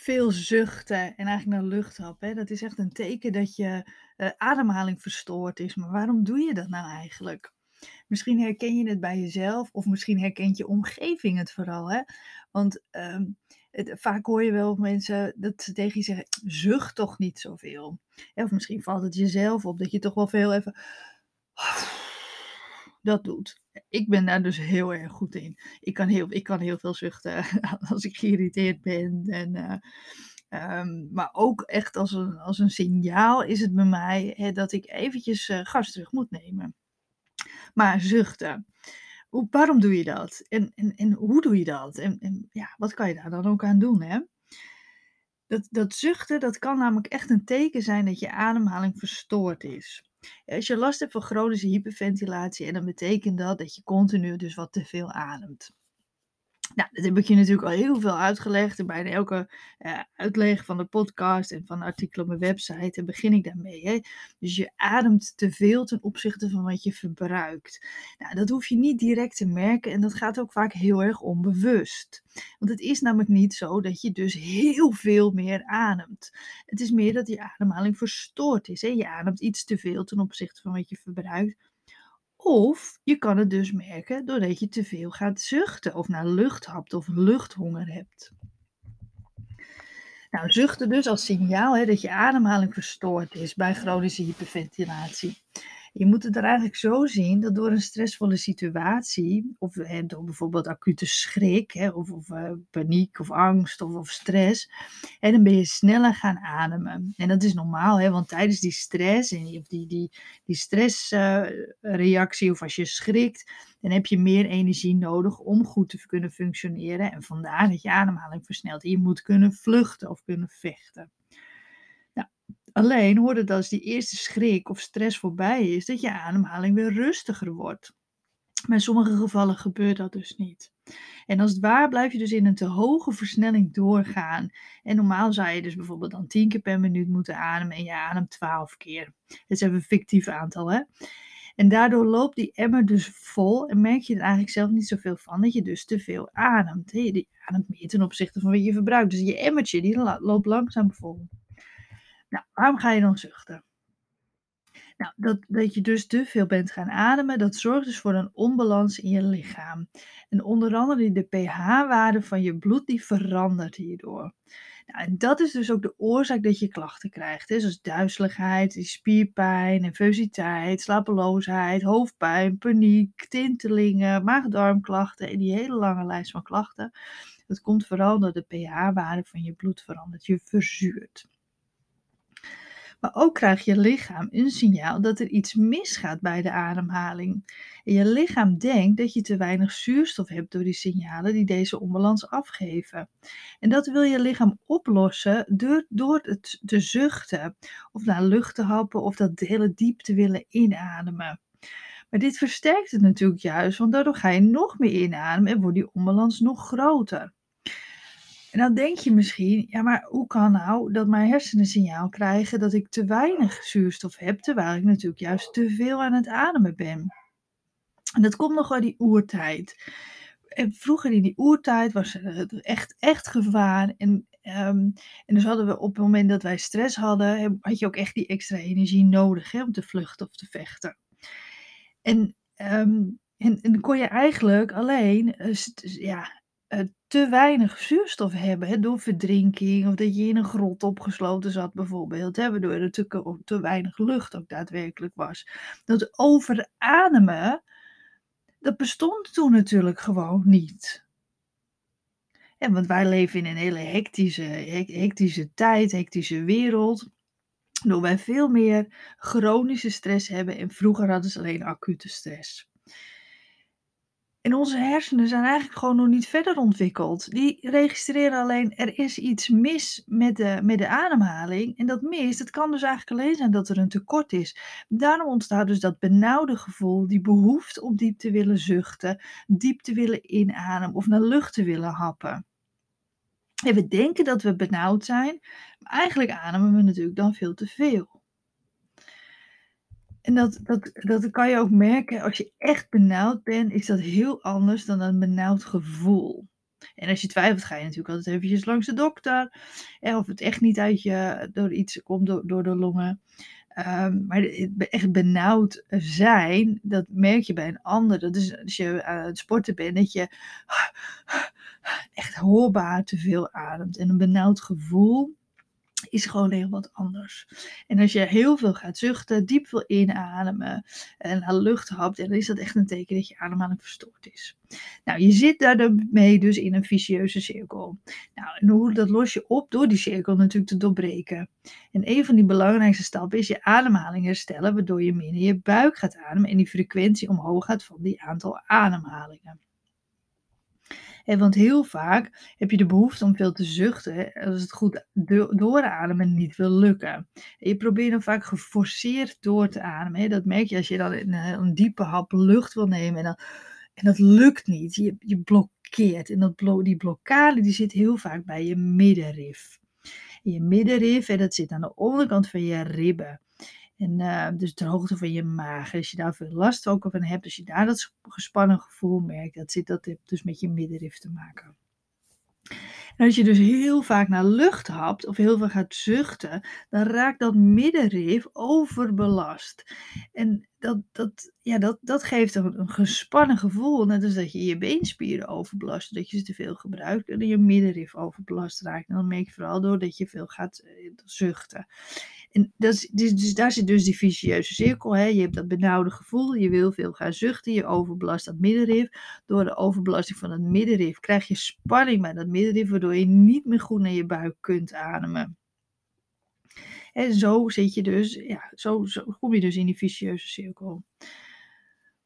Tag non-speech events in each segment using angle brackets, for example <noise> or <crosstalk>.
veel zuchten en eigenlijk naar lucht happen, dat is echt een teken dat je eh, ademhaling verstoord is. Maar waarom doe je dat nou eigenlijk? Misschien herken je het bij jezelf of misschien herkent je omgeving het vooral. Hè? Want ehm, vaak hoor je wel mensen dat ze tegen je zeggen, zucht toch niet zoveel. Of misschien valt het jezelf op dat je toch wel veel even dat doet. Ik ben daar dus heel erg goed in. Ik kan heel, ik kan heel veel zuchten <laughs> als ik geïrriteerd ben. En, uh, um, maar ook echt als een, als een signaal is het bij mij hè, dat ik eventjes uh, gas terug moet nemen. Maar zuchten. Hoe, waarom doe je dat? En, en, en hoe doe je dat? En, en ja, wat kan je daar dan ook aan doen? Hè? Dat, dat zuchten, dat kan namelijk echt een teken zijn dat je ademhaling verstoord is. Als je last hebt van chronische hyperventilatie, en dan betekent dat dat je continu dus wat te veel ademt. Nou, dat heb ik je natuurlijk al heel veel uitgelegd. En bijna elke uh, uitleg van de podcast en van artikelen op mijn website begin ik daarmee. Hè? Dus je ademt te veel ten opzichte van wat je verbruikt. Nou, dat hoef je niet direct te merken en dat gaat ook vaak heel erg onbewust. Want het is namelijk niet zo dat je dus heel veel meer ademt. Het is meer dat die ademhaling verstoord is. Hè? Je ademt iets te veel ten opzichte van wat je verbruikt. Of je kan het dus merken doordat je te veel gaat zuchten of naar lucht hapt of luchthonger hebt. Nou, zuchten dus als signaal hè, dat je ademhaling verstoord is bij chronische hyperventilatie. Je moet het er eigenlijk zo zien dat door een stressvolle situatie, of hè, door bijvoorbeeld acute schrik, hè, of, of uh, paniek of angst of, of stress, hè, dan ben je sneller gaan ademen. En dat is normaal, hè, want tijdens die stress, en, die, die, die stressreactie, uh, of als je schrikt, dan heb je meer energie nodig om goed te kunnen functioneren. En vandaar dat je ademhaling versnelt. Je moet kunnen vluchten of kunnen vechten. Alleen hoort het als die eerste schrik of stress voorbij is, dat je ademhaling weer rustiger wordt. Maar in sommige gevallen gebeurt dat dus niet. En als het waar blijf je dus in een te hoge versnelling doorgaan. En normaal zou je dus bijvoorbeeld dan 10 keer per minuut moeten ademen en je ademt 12 keer. Dat is even een fictief aantal hè. En daardoor loopt die emmer dus vol en merk je er eigenlijk zelf niet zoveel van dat je dus te veel ademt. Je ademt meer ten opzichte van wat je verbruikt. Dus je emmertje die loopt langzaam vol. Nou, waarom ga je dan zuchten? Nou, dat, dat je dus te veel bent gaan ademen, dat zorgt dus voor een onbalans in je lichaam. En onder andere de pH-waarde van je bloed, die verandert hierdoor. Nou, en dat is dus ook de oorzaak dat je klachten krijgt. Hè? Zoals duizeligheid, spierpijn, nervositeit, slapeloosheid, hoofdpijn, paniek, tintelingen, maag-darmklachten en die hele lange lijst van klachten. Dat komt vooral door de pH-waarde van je bloed verandert. Je verzuurt. Maar ook krijgt je lichaam een signaal dat er iets misgaat bij de ademhaling. En je lichaam denkt dat je te weinig zuurstof hebt door die signalen die deze onbalans afgeven. En dat wil je lichaam oplossen door, door het te zuchten, of naar lucht te happen, of dat hele diep te willen inademen. Maar dit versterkt het natuurlijk juist, want daardoor ga je nog meer inademen en wordt die onbalans nog groter. En dan denk je misschien, ja, maar hoe kan nou dat mijn hersenen signaal krijgen dat ik te weinig zuurstof heb, terwijl ik natuurlijk juist te veel aan het ademen ben? En dat komt nog uit die oertijd. En vroeger in die oertijd was het echt, echt gevaar. En, um, en dus hadden we op het moment dat wij stress hadden, had je ook echt die extra energie nodig hè, om te vluchten of te vechten. En, um, en, kon je eigenlijk alleen uh, ja, uh, te weinig zuurstof hebben door verdrinking of dat je in een grot opgesloten zat bijvoorbeeld, hè, waardoor er te, te weinig lucht ook daadwerkelijk was. Dat overademen, dat bestond toen natuurlijk gewoon niet. Ja, want wij leven in een hele hectische, hectische tijd, hectische wereld. Door wij veel meer chronische stress hebben en vroeger hadden ze alleen acute stress. En onze hersenen zijn eigenlijk gewoon nog niet verder ontwikkeld. Die registreren alleen, er is iets mis met de, met de ademhaling. En dat mis, dat kan dus eigenlijk alleen zijn dat er een tekort is. Daarom ontstaat dus dat benauwde gevoel, die behoefte om diep te willen zuchten, diep te willen inademen of naar lucht te willen happen. En we denken dat we benauwd zijn, maar eigenlijk ademen we natuurlijk dan veel te veel. En dat, dat, dat kan je ook merken als je echt benauwd bent, is dat heel anders dan een benauwd gevoel. En als je twijfelt, ga je natuurlijk altijd eventjes langs de dokter. of het echt niet uit je, door iets komt door, door de longen. Um, maar echt benauwd zijn, dat merk je bij een ander. Dat is als je aan het sporten bent, dat je echt hoorbaar te veel ademt. En een benauwd gevoel, is gewoon heel wat anders. En als je heel veel gaat zuchten, diep wil inademen en naar lucht hapt, dan is dat echt een teken dat je ademhaling verstoord is. Nou, je zit daarmee dus in een vicieuze cirkel. Nou, en hoe dat los je op door die cirkel natuurlijk te doorbreken. En een van die belangrijkste stappen is je ademhaling herstellen, waardoor je meer in je buik gaat ademen en die frequentie omhoog gaat van die aantal ademhalingen want heel vaak heb je de behoefte om veel te zuchten als het goed doorademen niet wil lukken. En je probeert dan vaak geforceerd door te ademen. Dat merk je als je dan een, een diepe hap lucht wil nemen en, dan, en dat lukt niet. Je, je blokkeert. En dat die blokkade die zit heel vaak bij je middenrif. je middenrif, hè, dat zit aan de onderkant van je ribben. En uh, dus de hoogte van je maag. Als je daar veel last ook van hebt, als je daar dat gespannen gevoel merkt, dat, zit, dat heeft dus met je middenrif te maken. En als je dus heel vaak naar lucht hapt of heel veel gaat zuchten, dan raakt dat middenrif overbelast. En dat, dat, ja, dat, dat geeft een, een gespannen gevoel. Net als dat je je beenspieren overbelast, dat je ze te veel gebruikt en je middenrif overbelast raakt. En dan merk je vooral door dat je veel gaat eh, zuchten. En dat dus, daar zit dus die vicieuze cirkel. Hè? Je hebt dat benauwde gevoel, je wil veel gaan zuchten, je overbelast dat middenrif. Door de overbelasting van het middenrif krijg je spanning bij dat middenrif, waardoor je niet meer goed naar je buik kunt ademen. En zo zit je dus, ja, zo, zo kom je dus in die vicieuze cirkel.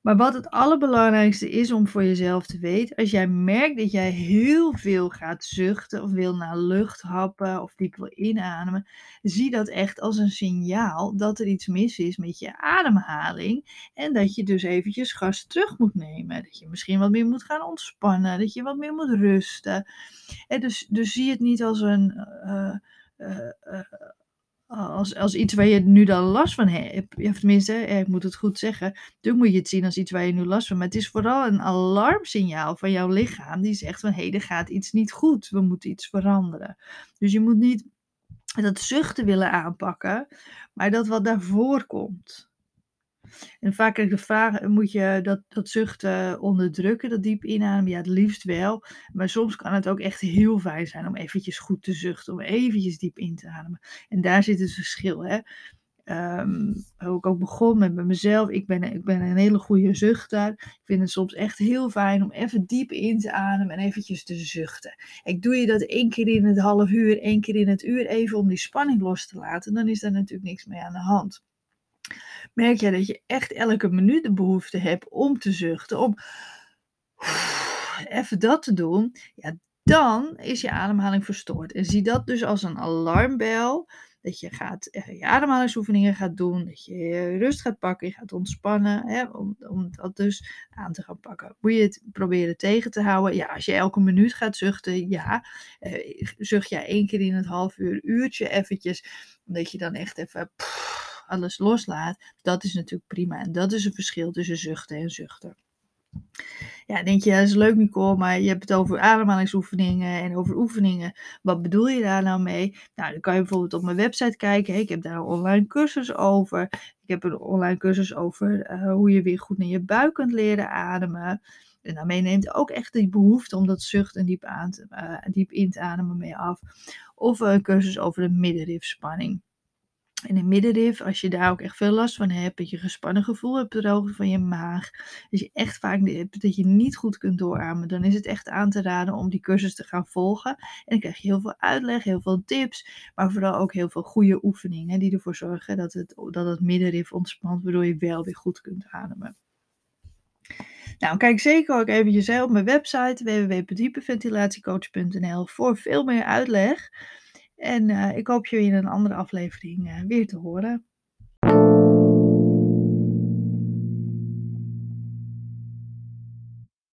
Maar wat het allerbelangrijkste is om voor jezelf te weten, als jij merkt dat jij heel veel gaat zuchten of wil naar lucht happen of diep wil inademen, zie dat echt als een signaal dat er iets mis is met je ademhaling en dat je dus eventjes gas terug moet nemen. Dat je misschien wat meer moet gaan ontspannen, dat je wat meer moet rusten. En dus, dus zie het niet als een. Uh, uh, uh, als, als iets waar je nu dan last van hebt. Of tenminste, ik moet het goed zeggen. toen moet je het zien als iets waar je nu last van hebt. Maar het is vooral een alarmsignaal van jouw lichaam. Die zegt van, hé, hey, er gaat iets niet goed. We moeten iets veranderen. Dus je moet niet dat zuchten willen aanpakken. Maar dat wat daarvoor komt. En vaak krijg ik de vraag, moet je dat, dat zuchten onderdrukken, dat diep inademen? Ja, het liefst wel. Maar soms kan het ook echt heel fijn zijn om eventjes goed te zuchten, om eventjes diep in te ademen. En daar zit het verschil, hè. Um, hoe ik ook begon met, met mezelf. Ik ben, ik ben een hele goede zuchter. Ik vind het soms echt heel fijn om even diep in te ademen en eventjes te zuchten. Ik doe je dat één keer in het half uur, één keer in het uur, even om die spanning los te laten. Dan is daar natuurlijk niks mee aan de hand merk jij dat je echt elke minuut de behoefte hebt om te zuchten, om even dat te doen, ja, dan is je ademhaling verstoord. En zie dat dus als een alarmbel. Dat je gaat, eh, je ademhalingsoefeningen gaat doen, dat je rust gaat pakken, je gaat ontspannen, hè, om, om dat dus aan te gaan pakken. Moet je het proberen tegen te houden? Ja, als je elke minuut gaat zuchten, ja. Eh, zucht jij één keer in het half uur, uurtje eventjes, omdat je dan echt even alles loslaat, dat is natuurlijk prima. En dat is een verschil tussen zuchten en zuchten. Ja, denk je, dat is leuk Nicole, maar je hebt het over ademhalingsoefeningen en over oefeningen. Wat bedoel je daar nou mee? Nou, dan kan je bijvoorbeeld op mijn website kijken. Ik heb daar een online cursus over. Ik heb een online cursus over eh, hoe je weer goed naar je buik kunt leren ademen. En daarmee neemt ook echt die behoefte om dat zucht en diep, aan te, uh, diep in te ademen mee af. Of een cursus over de middenrifspanning. In middenrif, als je daar ook echt veel last van hebt, dat je gespannen gevoel hebt de hoogte van je maag, dat je echt vaak dat je niet goed kunt doorademen, dan is het echt aan te raden om die cursus te gaan volgen. En dan krijg je heel veel uitleg, heel veel tips, maar vooral ook heel veel goede oefeningen die ervoor zorgen dat het, dat het middenrif ontspant, waardoor je wel weer goed kunt ademen. Nou, kijk zeker ook eventjes op mijn website www.diepenventilatiecoach.nl voor veel meer uitleg. En uh, ik hoop je in een andere aflevering uh, weer te horen.